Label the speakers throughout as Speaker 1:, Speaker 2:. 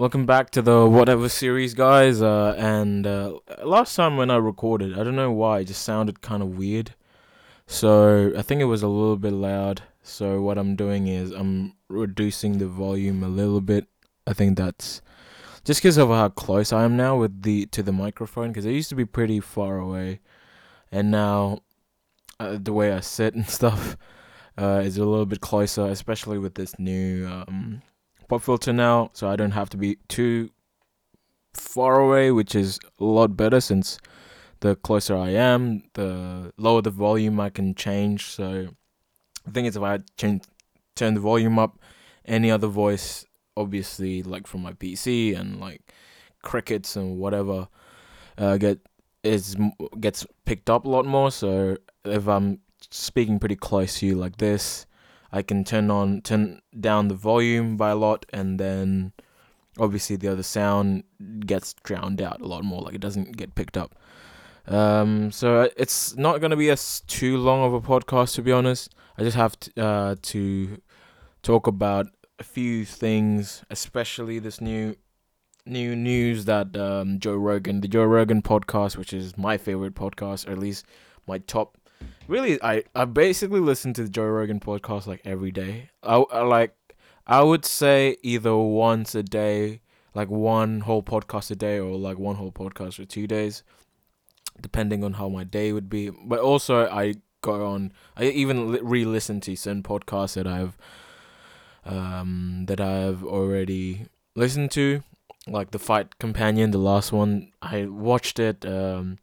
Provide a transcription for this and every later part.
Speaker 1: Welcome back to the whatever series, guys. Uh, and uh, last time when I recorded, I don't know why, it just sounded kind of weird. So I think it was a little bit loud. So what I'm doing is I'm reducing the volume a little bit. I think that's just because of how close I am now with the to the microphone. Because it used to be pretty far away, and now uh, the way I sit and stuff uh, is a little bit closer, especially with this new um, pop filter now, so I don't have to be too far away, which is a lot better since the closer I am, the lower the volume I can change. So the thing is, if I change, turn the volume up, any other voice, obviously, like from my PC and like crickets and whatever, uh, get is gets picked up a lot more. So if I'm speaking pretty close to you like this, I can turn on turn down the volume by a lot and then obviously the other sound gets drowned out a lot more like it doesn't get picked up. Um, so it's not going to be a too long of a podcast to be honest. I just have to, uh, to talk about a few things, especially this new new news that um, Joe Rogan, the Joe Rogan podcast, which is my favorite podcast, or at least my top really, I I basically listen to the Joe Rogan podcast like every day. I, I like I would say either once a day, like one whole podcast a day, or like one whole podcast for two days, depending on how my day would be. But also, I go on. I even re-listen to certain podcasts that I've um that I've already listened to, like the Fight Companion, the last one. I watched it. Um,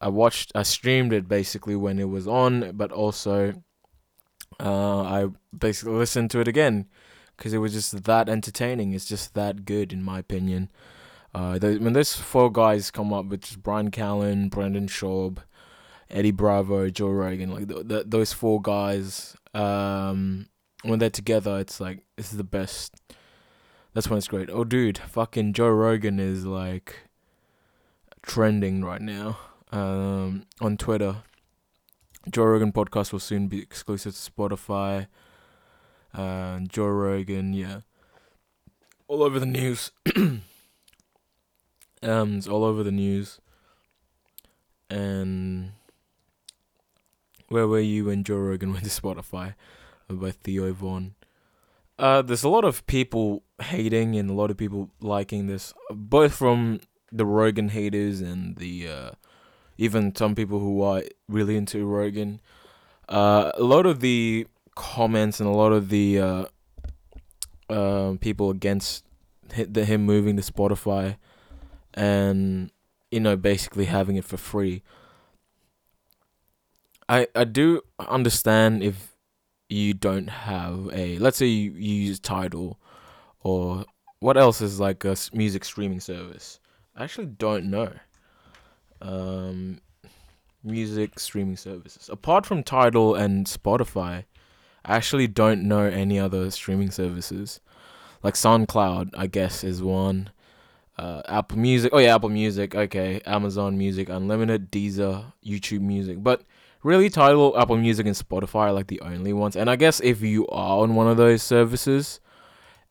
Speaker 1: I watched, I streamed it basically when it was on, but also uh, I basically listened to it again because it was just that entertaining. It's just that good, in my opinion. Uh, when those four guys come up, which is Bryan Callen, Brendan Schaub, Eddie Bravo, Joe Rogan, like the, the, those four guys, um, when they're together, it's like this is the best. That's when it's great. Oh, dude, fucking Joe Rogan is like trending right now um, on Twitter. Joe Rogan podcast will soon be exclusive to Spotify. Uh, Joe Rogan, yeah, all over the news. um, it's all over the news. And where were you when Joe Rogan went to Spotify? By Theo Von. Uh, there's a lot of people hating and a lot of people liking this, both from the Rogan haters and the uh, even some people who are really into Rogan. Uh, a lot of the comments and a lot of the uh, uh, people against the, him moving to Spotify and you know basically having it for free. I I do understand if you don't have a let's say you, you use Tidal or what else is like a music streaming service. I actually don't know um, music streaming services. Apart from Tidal and Spotify, I actually don't know any other streaming services. Like SoundCloud, I guess, is one. Uh, Apple Music. Oh yeah, Apple Music. Okay, Amazon Music Unlimited, Deezer, YouTube Music. But really, Tidal, Apple Music, and Spotify are like the only ones. And I guess if you are on one of those services,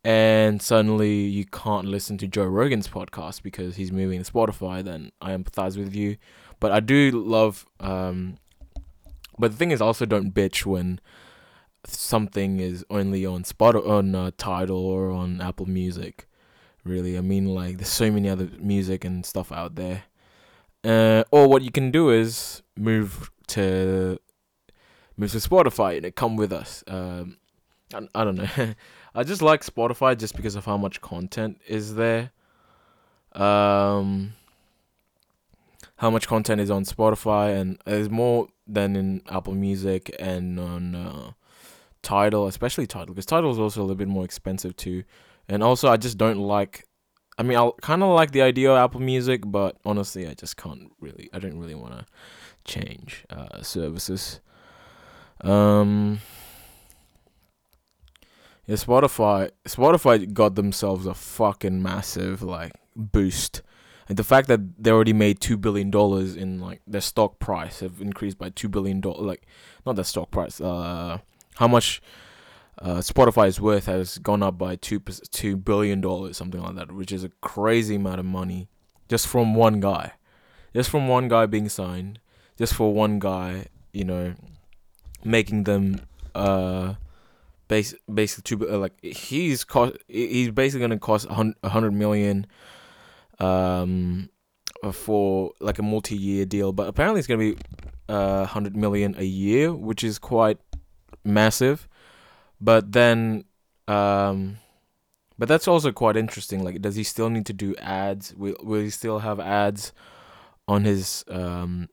Speaker 1: and suddenly you can't listen to Joe Rogan's podcast because he's moving to Spotify, then I empathize with you. But I do love. Um, but the thing is, also don't bitch when something is only on Spot on uh, Tidal or on Apple Music. Really, I mean, like there's so many other music and stuff out there. Uh, or what you can do is move to move to Spotify and come with us. Um, I, I don't know. I just like Spotify just because of how much content is there. Um, how much content is on Spotify, and there's more than in Apple Music and on uh, Tidal, especially Tidal, because Tidal is also a little bit more expensive too. And also, I just don't like. I mean, I kind of like the idea of Apple Music, but honestly, I just can't really. I don't really want to change uh, services. Um, yeah, Spotify Spotify got themselves a fucking massive like boost. And the fact that they already made two billion dollars in like their stock price have increased by two billion dollars like not their stock price, uh how much uh, Spotify's worth has gone up by two two billion dollars, something like that, which is a crazy amount of money just from one guy, just from one guy being signed, just for one guy, you know, making them uh, base basically two uh, like he's cost he's basically gonna cost a hundred million, um, for like a multi year deal, but apparently it's gonna be uh hundred million a year, which is quite massive but then, um, but that's also quite interesting. Like, does he still need to do ads? Will Will he still have ads on his? Um,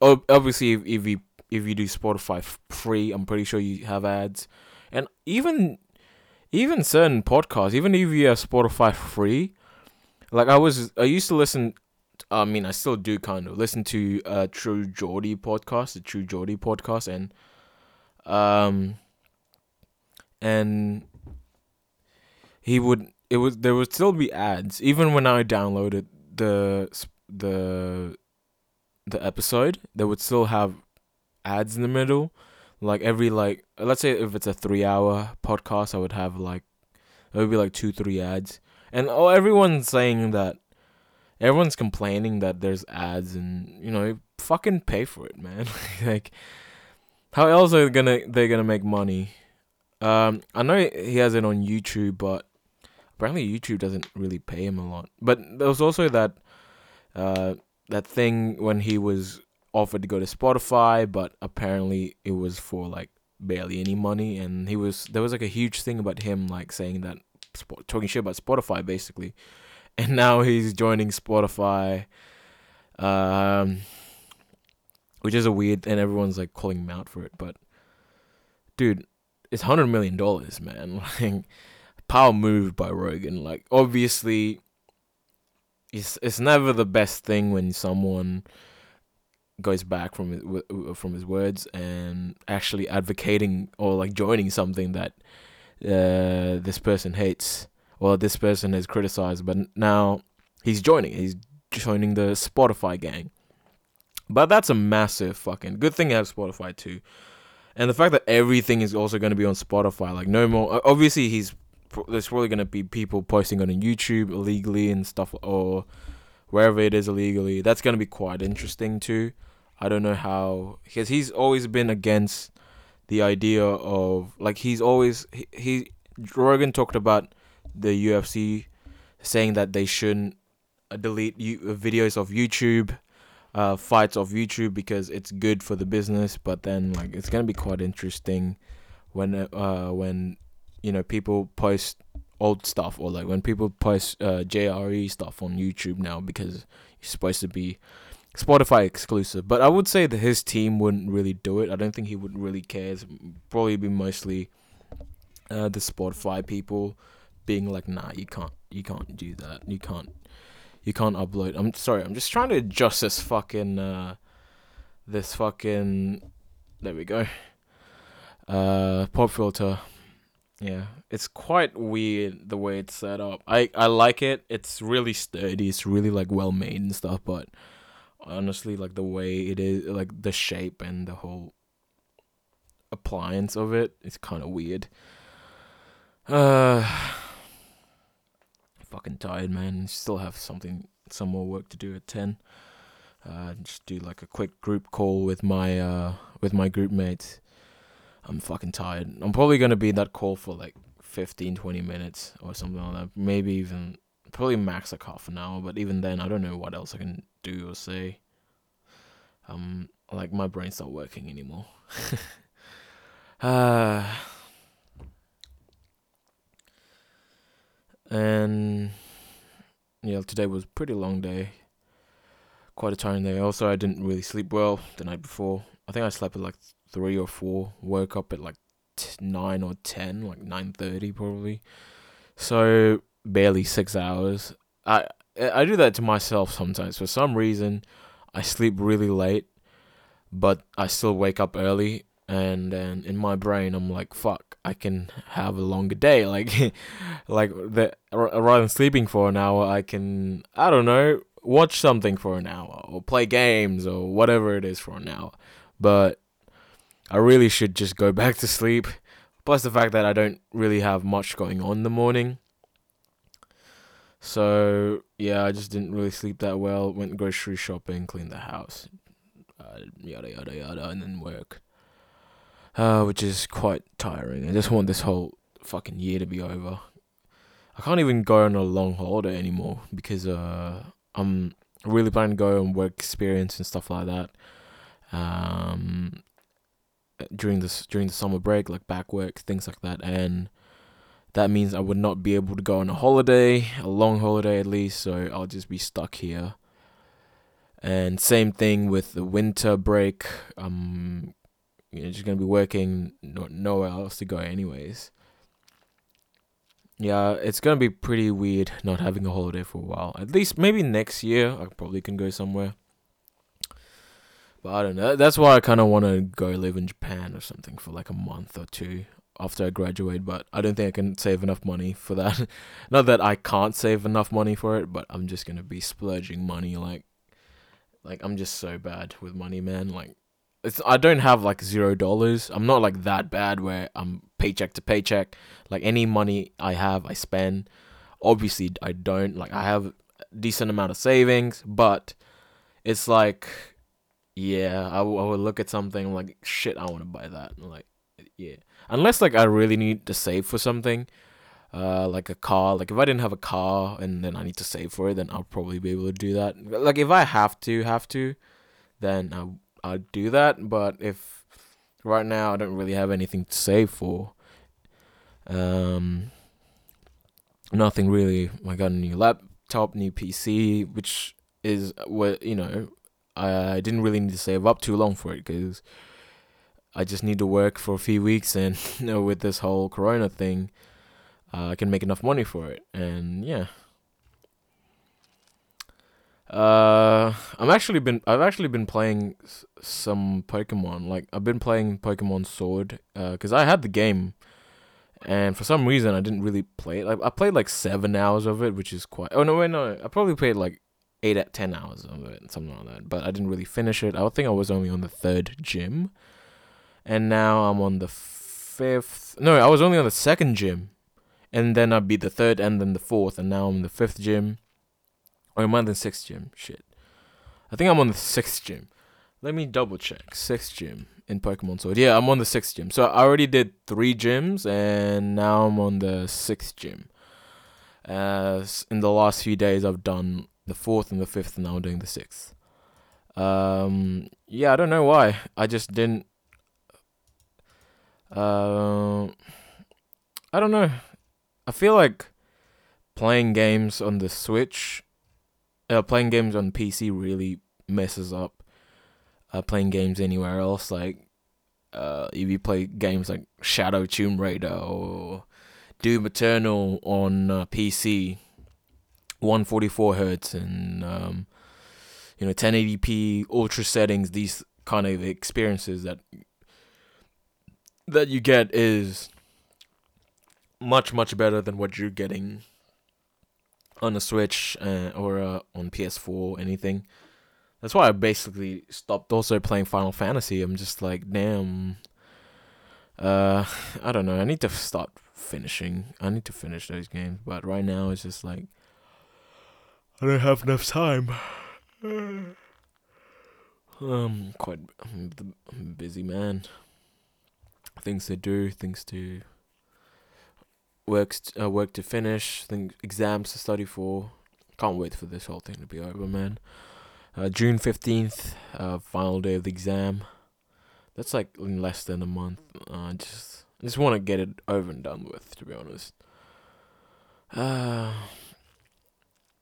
Speaker 1: obviously, if, if you if you do Spotify free, I'm pretty sure you have ads, and even even certain podcasts, even if you have Spotify free, like I was, I used to listen. I mean, I still do kind of listen to uh True Geordie podcast, the True Geordie podcast, and um and he would it was there would still be ads even when I downloaded the the the episode they would still have ads in the middle like every like let's say if it's a 3 hour podcast I would have like it would be like 2 3 ads. And oh everyone's saying that everyone's complaining that there's ads and you know fucking pay for it man. Like how else are they gonna they're gonna make money? Um, I know he has it on YouTube, but apparently YouTube doesn't really pay him a lot. But there was also that uh, that thing when he was offered to go to Spotify, but apparently it was for like barely any money, and he was there was like a huge thing about him like saying that talking shit about Spotify basically, and now he's joining Spotify, um, which is a weird, and everyone's like calling him out for it, but dude it's hundred million dollars, man. Like power move by Rogan. Like obviously, it's it's never the best thing when someone goes back from his, from his words and actually advocating or like joining something that uh, this person hates or this person has criticized, but now he's joining. He's joining the Spotify gang. But that's a massive fucking good thing I have Spotify too and the fact that everything is also going to be on Spotify, like no more. Obviously, he's there's probably going to be people posting on YouTube illegally and stuff, or wherever it is illegally. That's going to be quite interesting too. I don't know how because he's always been against the idea of like he's always he, he Rogan talked about the UFC saying that they shouldn't delete videos of YouTube uh, fights off YouTube because it's good for the business. But then like it's gonna be quite interesting when uh when you know people post old stuff or like when people post uh, JRE stuff on YouTube now because it's supposed to be Spotify exclusive. But I would say that his team wouldn't really do it. I don't think he would really care. It's probably be mostly uh, the Spotify people being like, nah, you can't, you can't do that. You can't you can't upload. I'm sorry. I'm just trying to adjust this fucking uh, this fucking. There we go. Uh, pop filter. Yeah, it's quite weird the way it's set up. I I like it. It's really sturdy. It's really like well made and stuff. But honestly, like the way it is, like the shape and the whole appliance of it, it's kind of weird. Uh fucking tired, man. Still have something, some more work to do at ten. Uh, just do like a quick group call with my uh with my group mates. I'm fucking tired. I'm probably gonna be in that call for like 15, 20 minutes or something like that. Maybe even probably max like half an hour. But even then, I don't know what else I can do or say. Um, like my brain's not working anymore. uh and yeah, today was a pretty long day. Quite a tiring day. Also, I didn't really sleep well the night before. I think I slept at like three or four. Woke up at like t- nine or ten, like nine thirty probably. So barely six hours. I I do that to myself sometimes. For some reason, I sleep really late, but I still wake up early and then in my brain i'm like fuck i can have a longer day like like the rather than sleeping for an hour i can i don't know watch something for an hour or play games or whatever it is for an hour but i really should just go back to sleep Plus the fact that I don't really have much going on in the morning. So yeah, I just didn't really sleep that well. Went grocery shopping, cleaned the house, uh, yada yada yada, and then work. Uh, which is quite tiring. I just want this whole fucking year to be over. I can't even go on a long holiday anymore because uh, I'm really planning to go on work experience and stuff like that. Um, during this during the summer break, like back work, things like that, and that means I would not be able to go on a holiday, a long holiday at least, so I'll just be stuck here. And same thing with the winter break. I'm you know, just gonna be working, no, nowhere else to go, anyways. Yeah, it's gonna be pretty weird not having a holiday for a while. At least maybe next year, I probably can go somewhere. But I don't know. That's why I kind of want to go live in Japan or something for like a month or two after I graduate. But I don't think I can save enough money for that. Not that I can't save enough money for it, but I'm just gonna be splurging money like, like I'm just so bad with money, man. Like, it's I don't have like zero dollars. I'm not like that bad where I'm paycheck to paycheck. Like any money I have, I spend. Obviously, I don't. Like I have decent amount of savings, but it's like yeah, I, w- I would look at something like shit. I want to buy that. I'm like, yeah, unless like I really need to save for something, uh, like a car. Like if I didn't have a car and then I need to save for it, then I'll probably be able to do that. Like if I have to, have to, then I I'd do that. But if right now I don't really have anything to save for, um, nothing really. I got a new laptop, new PC, which is what you know I didn't really need to save up too long for it because I just need to work for a few weeks, and you know, with this whole Corona thing, uh, I can make enough money for it, and yeah. Uh, I'm actually been I've actually been playing s- some Pokemon. Like I've been playing Pokemon Sword. Uh, cause I had the game, and for some reason I didn't really play it. Like I played like seven hours of it, which is quite. Oh no, wait, no, I probably played like eight at ten hours of it, something like that. But I didn't really finish it. I think I was only on the third gym, and now I'm on the fifth. No, I was only on the second gym, and then I'd be the third, and then the fourth, and now I'm the fifth gym. Or am I the sixth gym? Shit, I think I'm on the sixth gym. Let me double check. Sixth gym in Pokemon Sword. Yeah, I'm on the sixth gym. So I already did three gyms, and now I'm on the sixth gym. As in the last few days, I've done the fourth and the fifth, and now I'm doing the sixth. Um, yeah, I don't know why. I just didn't. Uh, I don't know. I feel like playing games on the Switch, uh, playing games on PC really messes up. Uh, playing games anywhere else, like uh, if you play games like Shadow Tomb Raider or Doom Eternal on uh, PC, 144 hertz and um, you know 1080p ultra settings these kind of experiences that that you get is much much better than what you're getting on a switch uh, or uh, on ps4 anything. That's why i basically stopped also playing final fantasy. I'm just like damn uh i don't know. I need to start finishing. I need to finish those games. But right now it's just like I don't have enough time. um, quite I'm busy man. Things to do, things to works uh, work to finish, things exams to study for. Can't wait for this whole thing to be over, man. Uh, June fifteenth, uh, final day of the exam. That's like in less than a month. Uh, just just want to get it over and done with, to be honest. Uh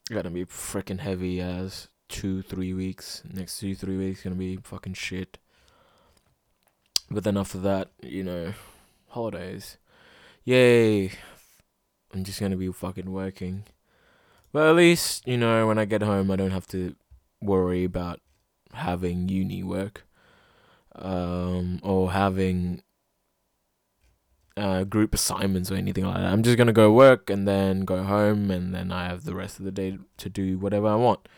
Speaker 1: Gonna be freaking heavy as two, three weeks. Next two, three weeks gonna be fucking shit. But then after that, you know, holidays. Yay! I'm just gonna be fucking working. But at least, you know, when I get home, I don't have to worry about having uni work. Um, or having uh, group assignments or anything like that. I'm just gonna go work and then go home, and then I have the rest of the day to do whatever I want.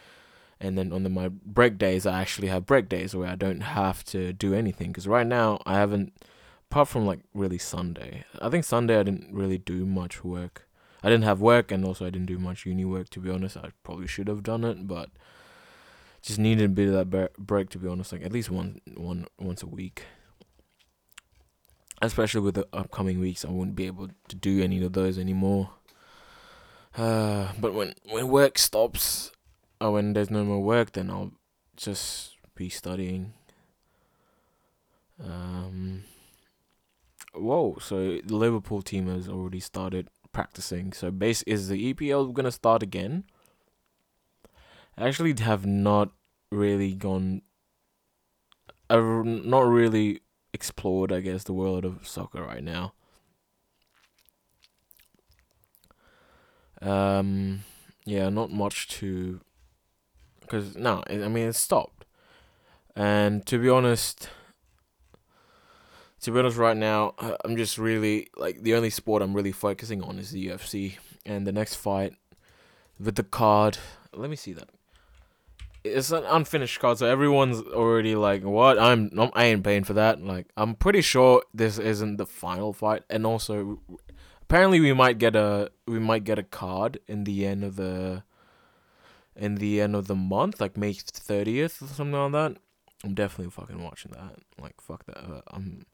Speaker 1: And then on the, my break days, I actually have break days where I don't have to do anything. Because right now, I haven't apart from like really Sunday. I think Sunday I didn't really do much work. I didn't have work, and also I didn't do much uni work. To be honest, I probably should have done it, but just needed a bit of that break. To be honest, like at least one one once a week. Especially with the upcoming weeks, I wouldn't be able to do any of those anymore. Uh, but when when work stops, or when there's no more work, then I'll just be studying. Um. Whoa! So the Liverpool team has already started practicing. So base is the EPL gonna start again? I actually have not really gone. I've not really explored, I guess, the world of soccer right now. Um, yeah, not much to, because no, I mean it stopped, and to be honest, to be honest, right now I'm just really like the only sport I'm really focusing on is the UFC, and the next fight with the card. Let me see that. It's an unfinished card, so everyone's already like, "What? I'm not. I ain't paying for that." Like, I'm pretty sure this isn't the final fight, and also, apparently, we might get a we might get a card in the end of the in the end of the month, like May thirtieth or something like that. I'm definitely fucking watching that. Like, fuck that. Uh, I'm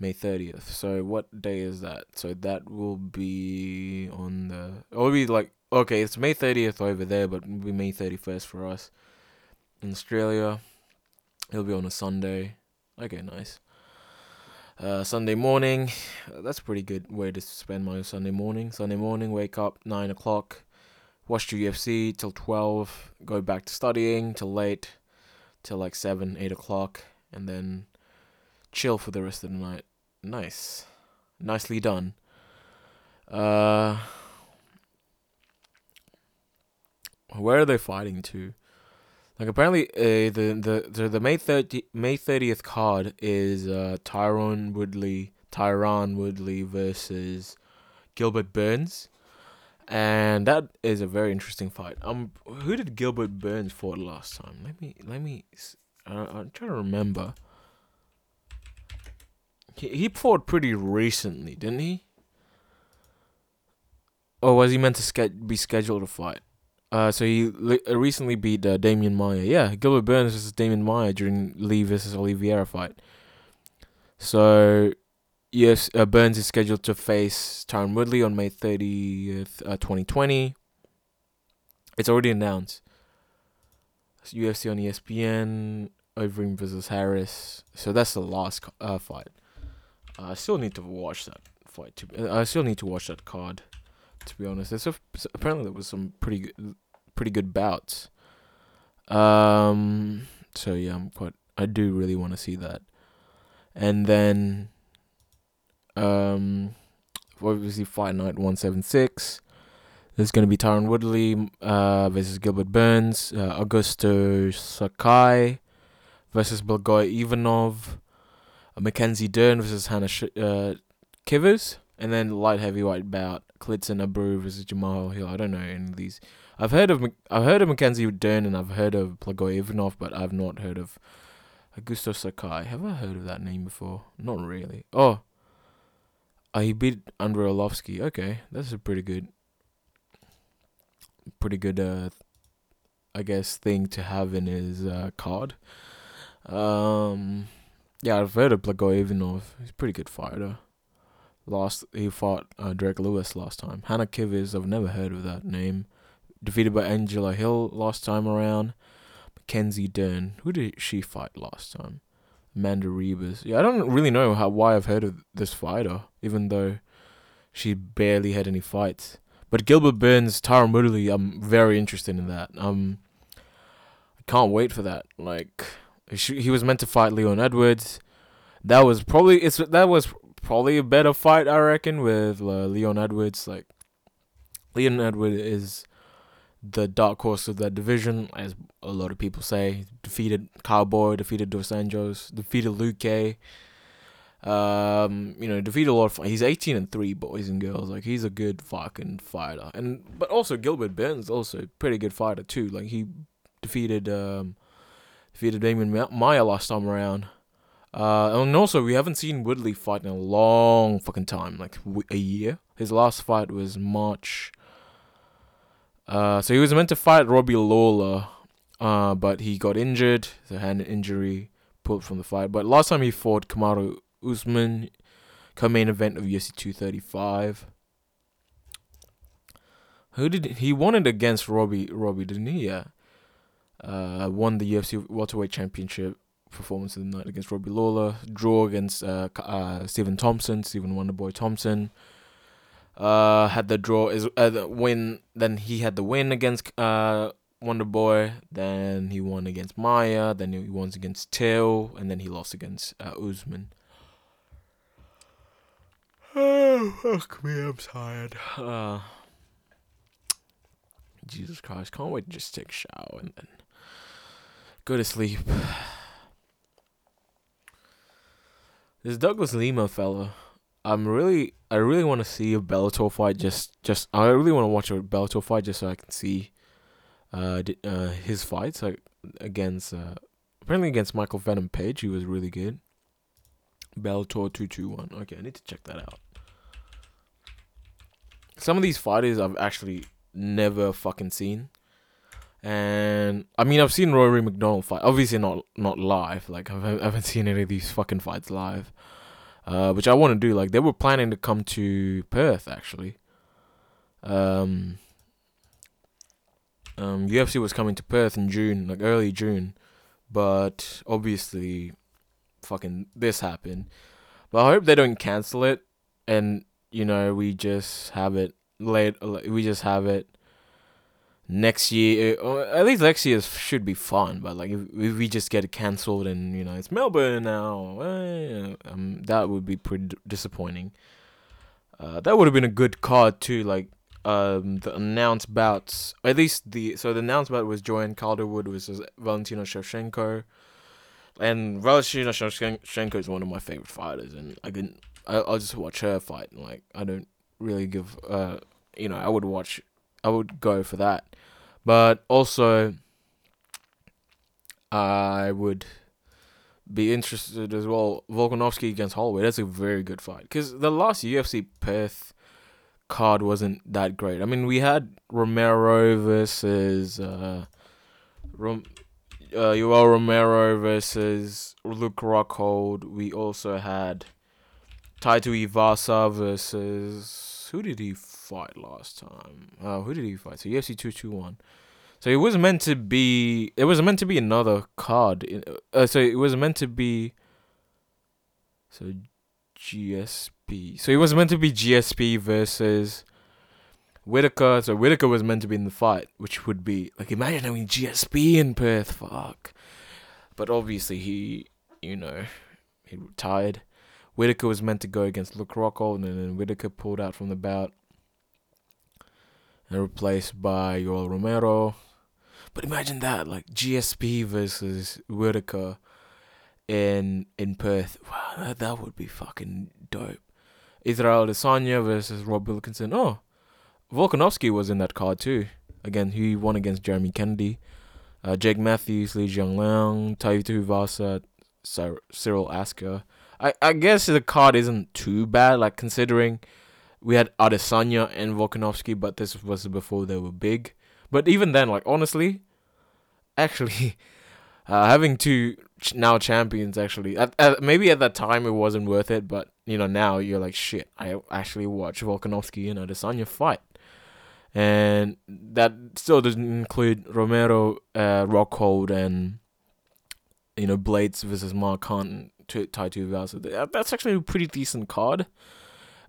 Speaker 1: May 30th. So what day is that? So that will be on the. It will be like okay, it's May 30th over there, but it'll be May 31st for us in Australia. It'll be on a Sunday. Okay, nice. Uh, Sunday morning. That's a pretty good way to spend my Sunday morning. Sunday morning, wake up nine o'clock, watch your UFC till twelve, go back to studying till late, till like seven, eight o'clock, and then chill for the rest of the night. Nice. Nicely done. Uh where are they fighting to? Like apparently uh, the the the, May 30 May 30th card is uh Tyrone Woodley Tyron Woodley versus Gilbert Burns. And that is a very interesting fight. Um who did Gilbert Burns fought last time? Let me let me uh, I'm trying to remember. He he fought pretty recently, didn't he? Or was he meant to ske- be scheduled to fight? Uh, so he li- uh, recently beat uh, Demian Maia. Yeah, Gilbert Burns versus Demian Maia during Lee versus Oliveira fight. So, yes, uh, Burns is scheduled to face Tyron Woodley on May 30th, uh, 2020. It's already announced. It's UFC on ESPN, Overeem versus Harris. So that's the last uh, fight. I still need to watch that fight. To, I still need to watch that card. To be honest, there's apparently there was some pretty good, pretty good bouts. Um. So yeah, I'm quite. I do really want to see that. And then, um, obviously fight night one seven six. There's gonna be Tyron Woodley uh versus Gilbert Burns, uh, Augusto Sakai versus Blagoy Ivanov. Mackenzie Dern versus Hannah Sh- uh, Kivers, and then light heavyweight bout Klidson Abreu versus Jamal Hill. I don't know any of these. I've heard of I've heard of Mackenzie Dern and I've heard of Blagoy Ivanov, but I've not heard of Augusto Sakai. Have I heard of that name before? Not really. Oh, uh, he beat Andrei Arlovsky. Okay, that's a pretty good, pretty good, uh, I guess, thing to have in his uh, card. Um. Yeah, I've heard of Ivanov. He's a pretty good fighter. Last he fought uh, Derrick Lewis last time. Hannah Kivers, I've never heard of that name. Defeated by Angela Hill last time around. Mackenzie Dern, who did she fight last time? Amanda Ribas. Yeah, I don't really know how why I've heard of this fighter, even though she barely had any fights. But Gilbert Burns, Tyron Woodley, I'm very interested in that. Um, I can't wait for that. Like he was meant to fight Leon Edwards. That was probably it's that was probably a better fight I reckon with uh, Leon Edwards. Like Leon Edwards is the dark horse of that division, as a lot of people say. Defeated Cowboy, defeated Dos Anjos, defeated Luque. Um, you know, defeated a lot of. He's eighteen and three, boys and girls. Like he's a good fucking fighter, and but also Gilbert Burns also pretty good fighter too. Like he defeated um defeated Demian Maia last time around. Uh, and also we haven't seen Woodley fight in a long fucking time, like a year. His last fight was March. Uh, so he was meant to fight Robbie Lawler, uh, but he got injured, the hand injury, pulled from the fight. But last time he fought Kamaru Usman, co-main event of UFC 235. Who did he won it against Robbie? Robbie didn't he? Yeah. Uh, won the UFC welterweight championship performance of the night against Robbie Lawler. Draw against uh, uh, Stephen Thompson, Stephen Wonderboy Thompson. Uh, had the draw is uh, the win. Then he had the win against uh Wonder Boy. Then he won against Maia. Then he won against Till, and then he lost against uh, Usman. Oh, fuck me, I'm tired. Uh, Jesus Christ, can't wait to just take a shower and then go to sleep. This Douglas Lima fella, I'm really, I really want to see a Bellator fight. Just, just, I really want to watch a Bellator fight just so I can see, uh, uh his fights like against, uh, apparently against Michael Venom Page. He was really good. Bellator two two one. Okay, I need to check that out. Some of these fighters I've actually never fucking seen. And I mean, I've seen Rory MacDonald fight. Obviously, not not live. Like I haven't seen any of these fucking fights live, uh, which I want to do. Like they were planning to come to Perth actually. Um, um, UFC was coming to Perth in June, like early June, but obviously, fucking this happened. But I hope they don't cancel it, and you know we just have it late. We just have it next year, or at least next year should be fun. But like if, if we just get cancelled and you know it's Melbourne now, eh, um, that would be pretty disappointing. Uh, that would have been a good card too. Like um, the announced bouts, at least the so the announced bout was Joanne Calderwood was Valentina Shevchenko, and Valentina Shevchenko is one of my favorite fighters, and I can I, I'll just watch her fight. And, like I don't really give uh you know I would watch I would go for that. But also, I would be interested as well. Volkanovski against Holloway. That's a very good fight because the last UFC Perth card wasn't that great. I mean, we had Romero versus uh, Rom- uh, Yoel Romero versus Luke Rockhold. We also had Tai Tuivasa versus who did he fight last time? Uh, who did he fight? So UFC two two one. So it was meant to be. It was meant to be another card. Uh, so it was meant to be. So GSP. So it was meant to be GSP versus Whitaker. So Whitaker was meant to be in the fight, which would be like imagine having GSP in Perth. Fuck. But obviously he, you know, he retired. Whitaker was meant to go against Luke Rockhold, and then Whitaker pulled out from the bout and replaced by Yoel Romero. But imagine that, like GSP versus Whitaker in in Perth. Wow, that, that would be fucking dope. Israel Adesanya versus Rob Wilkinson. Oh, Volkanovski was in that card too. Again, he won against Jeremy Kennedy. Uh, Jake Matthews, Li Jingliang, Tai Tuivasa, Cyril Asker. I, I guess the card isn't too bad, like considering we had Adesanya and Volkanovski, but this was before they were big. But even then, like honestly, actually, uh, having two ch- now champions actually, at, at, maybe at that time it wasn't worth it, but you know now you're like shit. I actually watch Volkanovski and Adesanya fight, and that still doesn't include Romero, uh, Rockhold, and you know Blaydes versus Mark Hunt, Tai Tuivasa. That's actually a pretty decent card.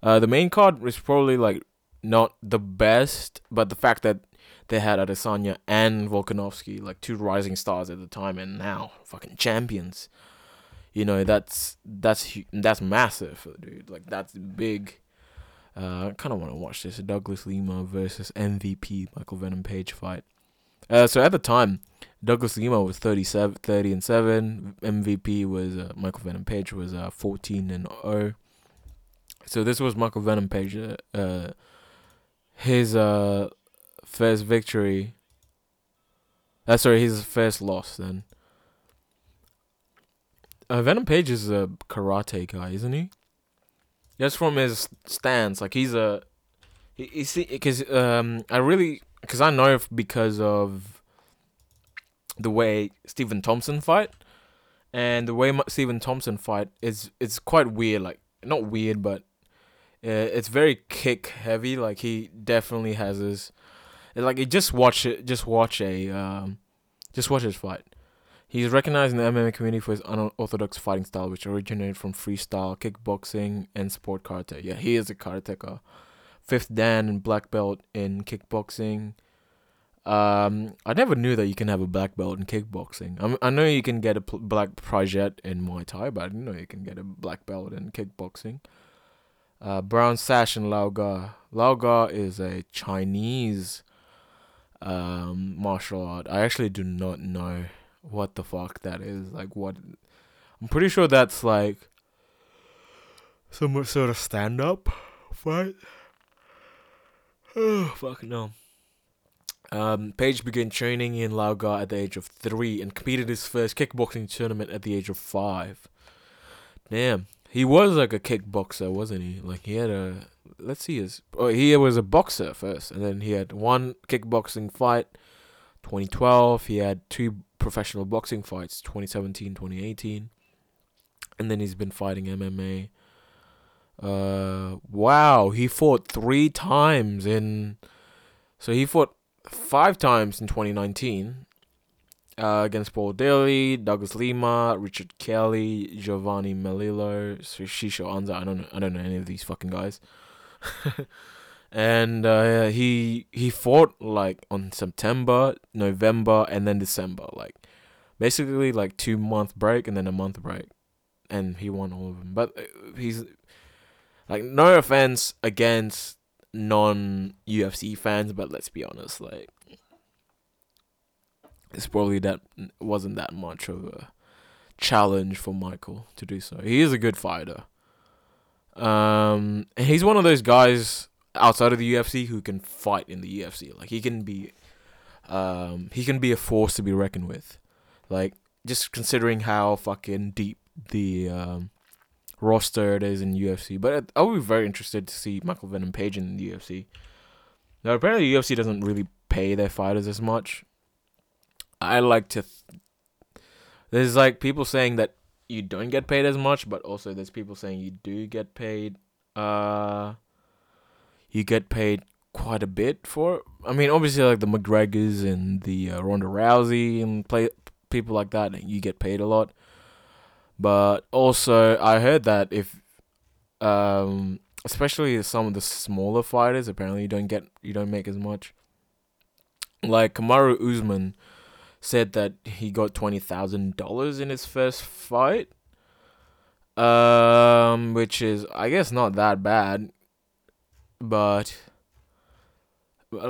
Speaker 1: Uh, the main card was probably like not the best, but the fact that they had Adesanya and Volkanovski, like two rising stars at the time, and now fucking champions. You know that's that's that's massive, dude. Like that's big. Uh, I kind of want to watch this Douglas Lima versus MVP Michael Venom Page fight. Uh, so at the time, Douglas Lima was 37, 30 and seven. MVP was uh, Michael Venom Page was uh, fourteen and zero. Oh. So this was Michael Venom Page. Uh, uh, his uh first victory. That's uh, sorry, his first loss then. uh, Venom Page is a karate guy, isn't he? Just from his stance, like he's a, he, see, because um, I really, because I know because of the way Stephen Thompson fight, and the way Stephen Thompson fight is it's quite weird, like not weird, but uh, it's very kick heavy. Like he definitely has his, like you just watch it, just watch a, um, just watch his fight. He's recognized in the MMA community for his unorthodox fighting style, which originated from freestyle, kickboxing, and sport karate. Yeah, he is a karateka. Fifth Dan and black belt in kickboxing. Um, I never knew that you can have a black belt in kickboxing. I, I know you can get a pl- black project in Muay Thai, but I didn't know you can get a black belt in kickboxing. Uh, brown sash in Lau Gar. Lau Gar is a Chinese um, martial art. I actually do not know what the fuck that is. Like what I'm pretty sure that's like some sort of stand up fight. Oh fuck no. Um, Page began training in Lau Gar at the age of three and competed his first kickboxing tournament at the age of five. Damn, he was like a kickboxer, wasn't he? Like he had a let's see his. Oh, he was a boxer first, and then he had one kickboxing fight. 2012, he had two professional boxing fights 2017 2018 and then he's been fighting MMA uh wow he fought 3 times in so he fought 5 times in 2019 uh, against Paul Daley, Douglas Lima, Richard Kelly, Giovanni Melillo, Shisho Anza. I don't know. I don't know any of these fucking guys. and uh, he he fought like on September, November, and then December, like basically like two month break and then a month break, and he won all of them. But uh, he's like no offense against non UFC fans, but let's be honest, like it's probably that wasn't that much of a challenge for Michael to do so. He is a good fighter. Um, he's one of those guys outside of the UFC who can fight in the UFC. Like he can be, um, he can be a force to be reckoned with. Like just considering how fucking deep the um, roster it is in UFC. But I would be very interested to see Michael Venom Page in the UFC. Now apparently UFC doesn't really pay their fighters as much. I like to. Th- there's like people saying that you don't get paid as much, but also there's people saying you do get paid. Uh, you get paid quite a bit for. it. I mean, obviously, like the McGregors and the uh, Ronda Rousey and play people like that, you get paid a lot. But also, I heard that if, um, especially some of the smaller fighters, apparently you don't get you don't make as much. Like Kamaru Usman said that he got twenty thousand dollars in his first fight. Um, which is I guess not that bad, but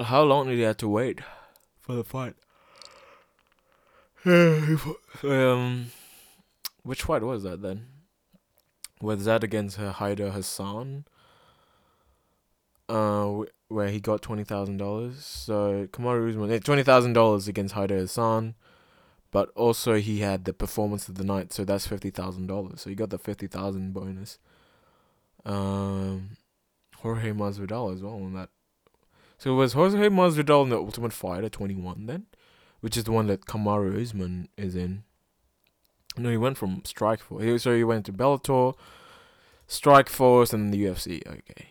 Speaker 1: how long did he have to wait for the fight? um, which fight was that then? Was that against Haider Hassan? Uh, where he got twenty thousand dollars. So Kamaru Usman, twenty thousand dollars against Haider Hassan, but also he had the performance of the night, so that's fifty thousand dollars. So he got the fifty thousand bonus. Um, Jorge Masvidal as well on that. So was Jorge Masvidal in the Ultimate Fighter twenty one then? which is the one that Kamaru Usman is in. No, he went from Strikeforce. So he went to Bellator, Strikeforce, and the UFC. Okay.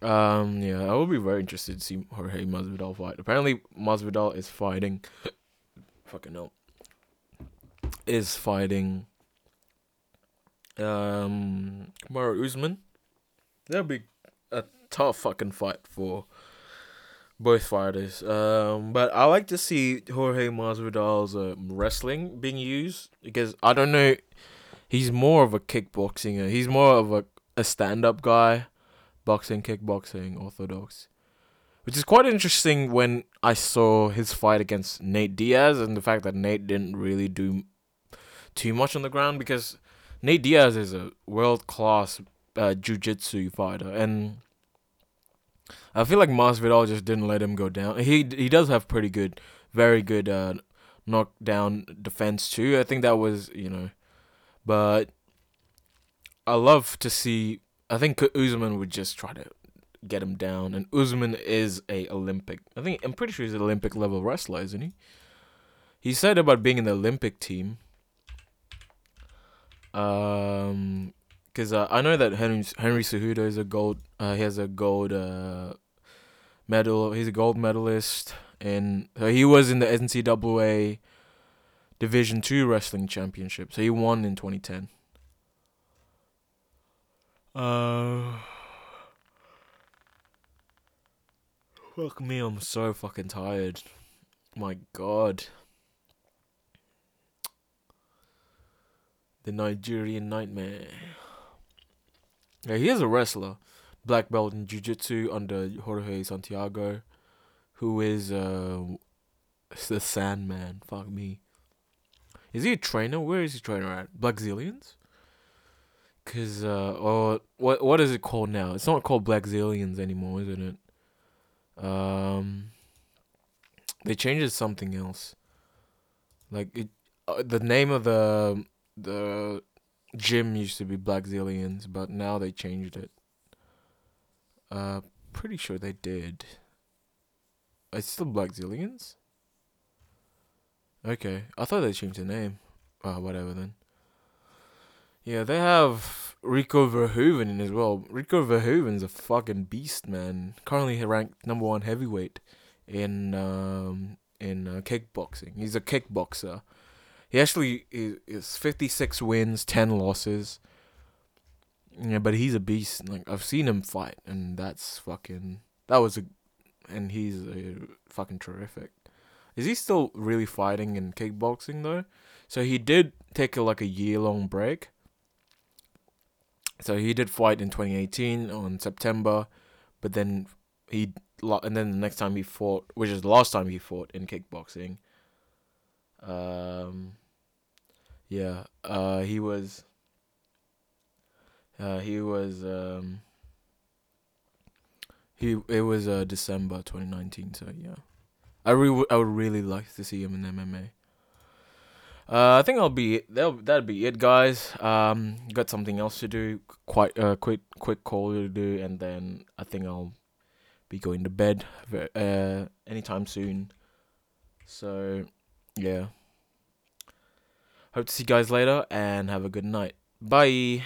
Speaker 1: Um. Yeah, I will be very interested to see Jorge Masvidal fight. Apparently, Masvidal is fighting. fucking no. Is fighting. Um, Kamaru Usman. That'll be a tough fucking fight for both fighters. Um, but I like to see Jorge Masvidal's uh, wrestling being used because I don't know, he's more of a kickboxing. He's more of a a stand up guy, boxing, kickboxing, orthodox, which is quite interesting when I saw his fight against Nate Diaz and the fact that Nate didn't really do too much on the ground because Nate Diaz is a world class uh, jiu jitsu fighter and I feel like Masvidal just didn't let him go down. He he does have pretty good, very good uh, knock down defense too. I think that was you know, but I love to see. I think Usman would just try to get him down, and Usman is a Olympic. I think I'm pretty sure he's an Olympic level wrestler, isn't he? He said about being in the Olympic team. Um, because uh, I know that Henry Henry Cejudo is a gold. Uh, he has a gold uh medal. He's a gold medalist, and so he was in the NCAA Division Two Wrestling Championship. So he won in 2010. Uh, fuck me, I'm so fucking tired. My God. The Nigerian Nightmare. Yeah, he is a wrestler. Black belt in Jiu Jitsu under Jorge Santiago, who is uh, the Sandman. Fuck me. Is he a trainer? Where is he trainer at? Black Blackzilians? Cause uh, or what what is it called now? It's not called Black Blackzilians anymore, isn't it? Um, they changed it to something else. Like it, uh, the name of the the gym used to be Black Blackzilians, but now they changed it. Uh, pretty sure they did. It's still Blackzilians. Okay, I thought they changed the name. Oh, whatever then. Yeah, they have Rico Verhoeven in as well. Rico Verhoeven's a fucking beast, man. Currently ranked number one heavyweight in um in uh, kickboxing. He's a kickboxer. He actually is, is fifty six wins, ten losses. Yeah, but he's a beast. Like I've seen him fight, and that's fucking. That was a, and he's a fucking terrific. Is he still really fighting in kickboxing though? So he did take a, like a year long break. So he did fight in 2018 on September, but then he and then the next time he fought, which is the last time he fought in kickboxing. Um. Yeah. Uh. He was. Uh. He was. Um. He. It was uh December 2019. So yeah. I really, I would really like to see him in MMA. Uh, I think I'll be that'll that'll be it, guys. Um, got something else to do. Quite a uh, quick quick call to do, and then I think I'll be going to bed uh anytime soon. So, yeah. Hope to see you guys later, and have a good night. Bye.